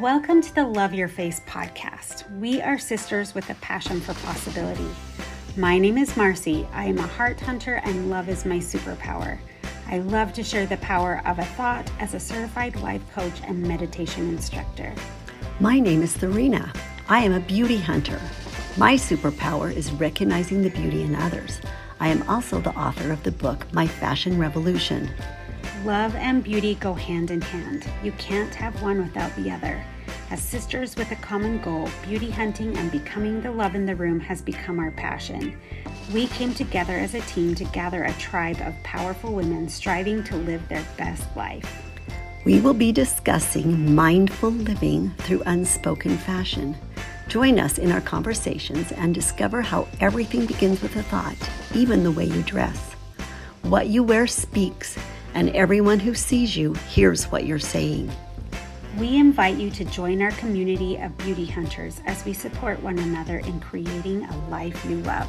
Welcome to the Love Your Face podcast. We are sisters with a passion for possibility. My name is Marcie. I am a heart hunter and love is my superpower. I love to share the power of a thought as a certified life coach and meditation instructor. My name is Therina. I am a beauty hunter. My superpower is recognizing the beauty in others. I am also the author of the book My Fashion Revolution. Love and beauty go hand in hand. You can't have one without the other. As sisters with a common goal, beauty hunting and becoming the love in the room has become our passion. We came together as a team to gather a tribe of powerful women striving to live their best life. We will be discussing mindful living through unspoken fashion. Join us in our conversations and discover how everything begins with a thought, even the way you dress. What you wear speaks and everyone who sees you hears what you're saying. We invite you to join our community of beauty hunters as we support one another in creating a life you love.